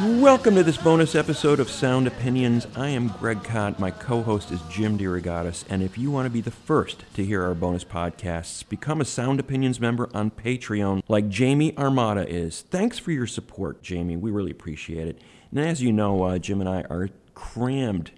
Welcome to this bonus episode of Sound Opinions. I am Greg Kot. My co host is Jim DeRogatis. And if you want to be the first to hear our bonus podcasts, become a Sound Opinions member on Patreon like Jamie Armada is. Thanks for your support, Jamie. We really appreciate it. And as you know, uh, Jim and I are crammed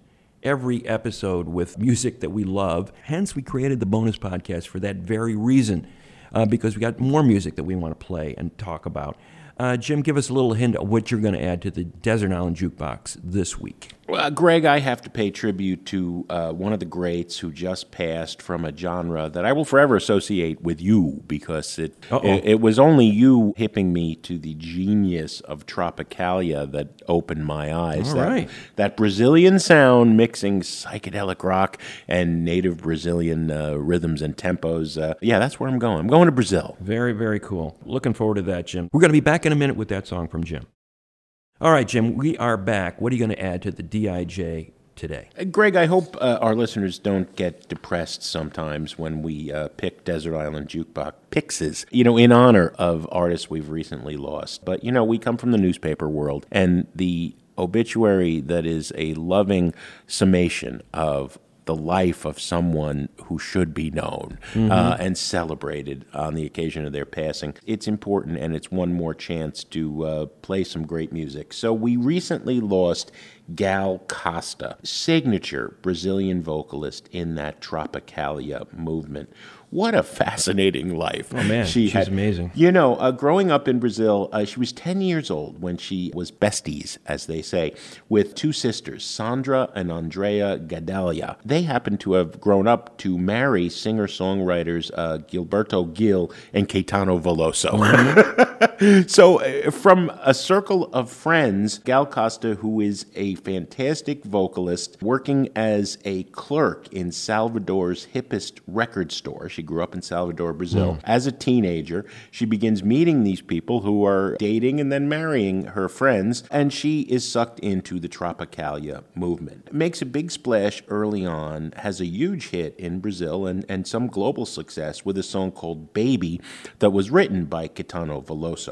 every episode with music that we love. Hence, we created the bonus podcast for that very reason, uh, because we got more music that we want to play and talk about. Uh, Jim, give us a little hint of what you're going to add to the Desert Island Jukebox this week. Well, Greg, I have to pay tribute to uh, one of the greats who just passed from a genre that I will forever associate with you because it, it, it was only you hipping me to the genius of Tropicalia that opened my eyes. All that, right. that Brazilian sound mixing psychedelic rock and native Brazilian uh, rhythms and tempos. Uh, yeah, that's where I'm going. I'm going to Brazil. Very, very cool. Looking forward to that, Jim. We're going to be back in a minute with that song from Jim. All right, Jim, we are back. What are you going to add to the DIJ today? Uh, Greg, I hope uh, our listeners don't get depressed sometimes when we uh, pick Desert Island Jukebox pixes, you know, in honor of artists we've recently lost. But, you know, we come from the newspaper world, and the obituary that is a loving summation of the life of someone who should be known uh, and celebrated on the occasion of their passing. It's important, and it's one more chance to uh, play some great music. So, we recently lost Gal Costa, signature Brazilian vocalist in that Tropicalia movement. What a fascinating life. Oh, man, she she's amazing. You know, uh, growing up in Brazil, uh, she was 10 years old when she was besties, as they say, with two sisters, Sandra and Andrea Gadelha. They happened to have grown up to marry singer songwriters uh, Gilberto Gil and Caetano Veloso. so, uh, from a circle of friends, Gal Costa, who is a fantastic vocalist, working as a clerk in Salvador's hippest record store. She grew up in Salvador, Brazil. As a teenager, she begins meeting these people who are dating and then marrying her friends, and she is sucked into the Tropicalia movement. Makes a big splash early on, has a huge hit in Brazil and, and some global success with a song called Baby that was written by Caetano Veloso.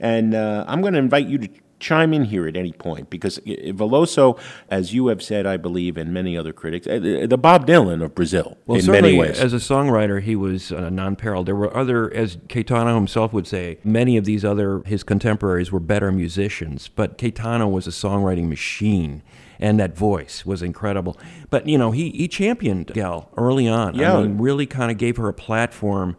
And uh, I'm going to invite you to chime in here at any point because Veloso, as you have said, I believe, and many other critics, uh, the Bob Dylan of Brazil Well, in many ways. as a songwriter, he was uh, non-parallel. There were other, as Caetano himself would say, many of these other his contemporaries were better musicians, but Caetano was a songwriting machine, and that voice was incredible. But you know, he he championed Gal early on. Yeah. I mean, really kind of gave her a platform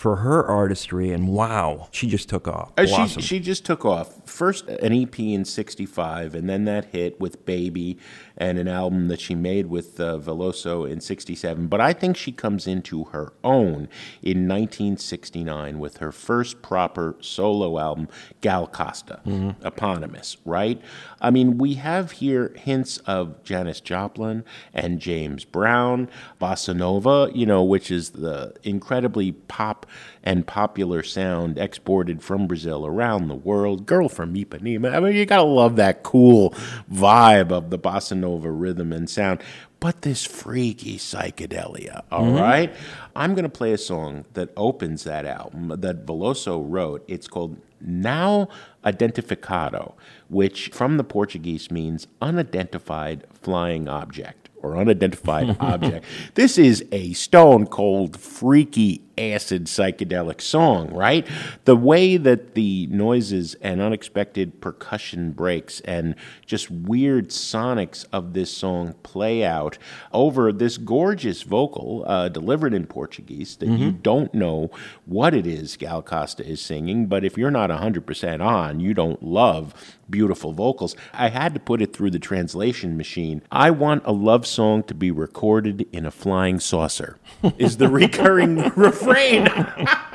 for her artistry, and wow, she just took off. Uh, she, she just took off. First, an EP in 65, and then that hit with Baby and an album that she made with uh, Veloso in 67. But I think she comes into her own in 1969 with her first proper solo album, Gal Costa, eponymous, right? I mean, we have here hints of Janis Joplin and James Brown, Bossa Nova, you know, which is the incredibly pop and popular sound exported from Brazil around the world. Girl from Ipanema. I mean, you gotta love that cool vibe of the bossa nova rhythm and sound. But this freaky psychedelia, all mm-hmm. right. I'm gonna play a song that opens that album that Veloso wrote. It's called Não Identificado, which from the Portuguese means unidentified flying object or unidentified object. This is a stone cold, freaky, acid psychedelic song, right? The way that the noises and unexpected percussion breaks and just weird sonics of this song play out over this gorgeous vocal uh, delivered in Portuguese that you don't know what it is Gal Costa is singing, but if you're not 100% on, you don't love beautiful vocals. I had to put it through the translation machine. I want a love song to be recorded in a flying saucer, is the recurring refrain.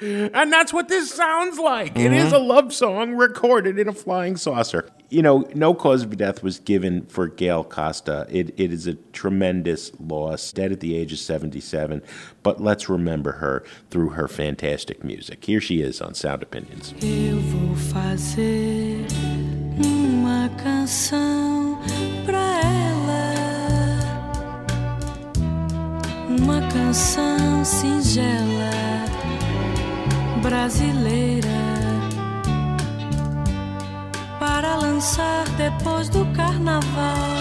And that's what this sounds like. It is a mm-hmm. love song recorded in a flying saucer. You know, no cause of death was given for Gail Costa. It, it is a tremendous loss, dead at the age of 77. But let's remember her through her fantastic music. Here she is on Sound Opinions. Eu vou fazer uma canção brasileira para lançar depois do carnaval.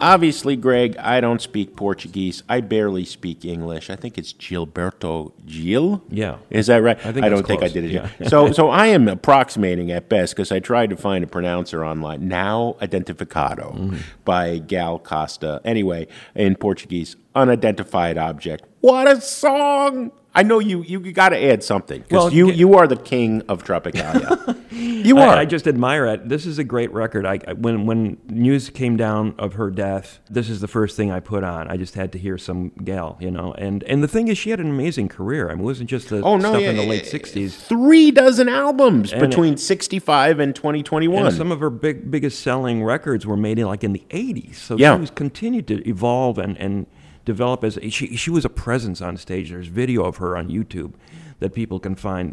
Obviously, Greg, I don't speak Portuguese. I barely speak English. I think it's Gilberto Gil. Yeah. Is that right? I think I don't think I did it. yeah. so, so I am approximating at best because I tried to find a pronouncer online. Não identificado Mm-hmm. by Gal Costa. Anyway, in Portuguese, unidentified object. What a song! I know you. You got to add something because Well, you you are the king of Tropicalia. you are. I, I just admire it. This is a great record. I, I- when when news came down of her death, this is the first thing I put on. I just had to hear some gal, you know. And and the thing is, she had an amazing career. I mean, it wasn't just the Oh no! stuff yeah, in the late '60s. Three dozen albums And- between '65 and 2021. And some of her big biggest selling records were made in like in the 80s. So Yeah. she was continued to evolve and, and develop as she she was a presence on stage. There's video of her on YouTube that people can find.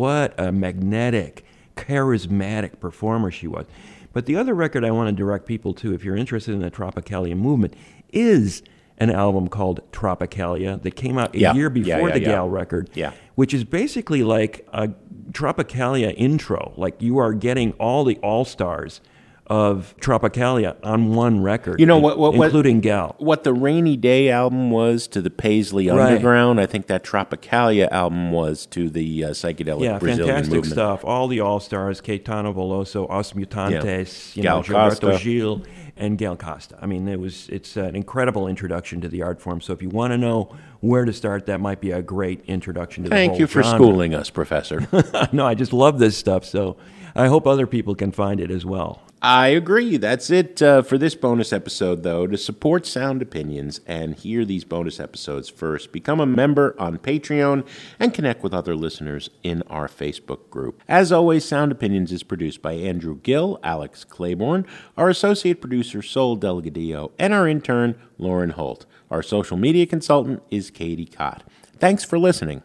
What a magnetic, charismatic performer she was. But the other record I want to direct people to, if you're interested in the Tropicalia movement, is an album called Tropicalia that came out a Yeah. year before yeah, the yeah. Gal record Yeah. which is basically like a Tropicalia intro. Like you are getting all the all stars of Tropicalia on one record. You know what- what- what- including Gal. what the Rainy Day album was to the Paisley Right. Underground, I think that Tropicalia album was to the uh, psychedelic Yeah, Brazilian fantastic movement. stuff. All the all stars: Caetano Veloso, Os Mutantes, you know, Gal Costa. Gil, and Gal Costa. I mean, it was it's an incredible introduction to the art form. So if you want to know where to start, that might be a great introduction to the Thank you for genre. schooling us, Professor. no, I just love this stuff. So I hope other people can find it as well. I agree. That's it uh, for this bonus episode, though. To support Sound Opinions and hear these bonus episodes first, become a member on Patreon and connect with other listeners in our Facebook group. As always, Sound Opinions is produced by Andrew Gill, Alex Claiborne, our associate producer, Sol Delgadillo, and our intern, Lauren Holt. Our social media consultant is Katie Cott. Thanks for listening.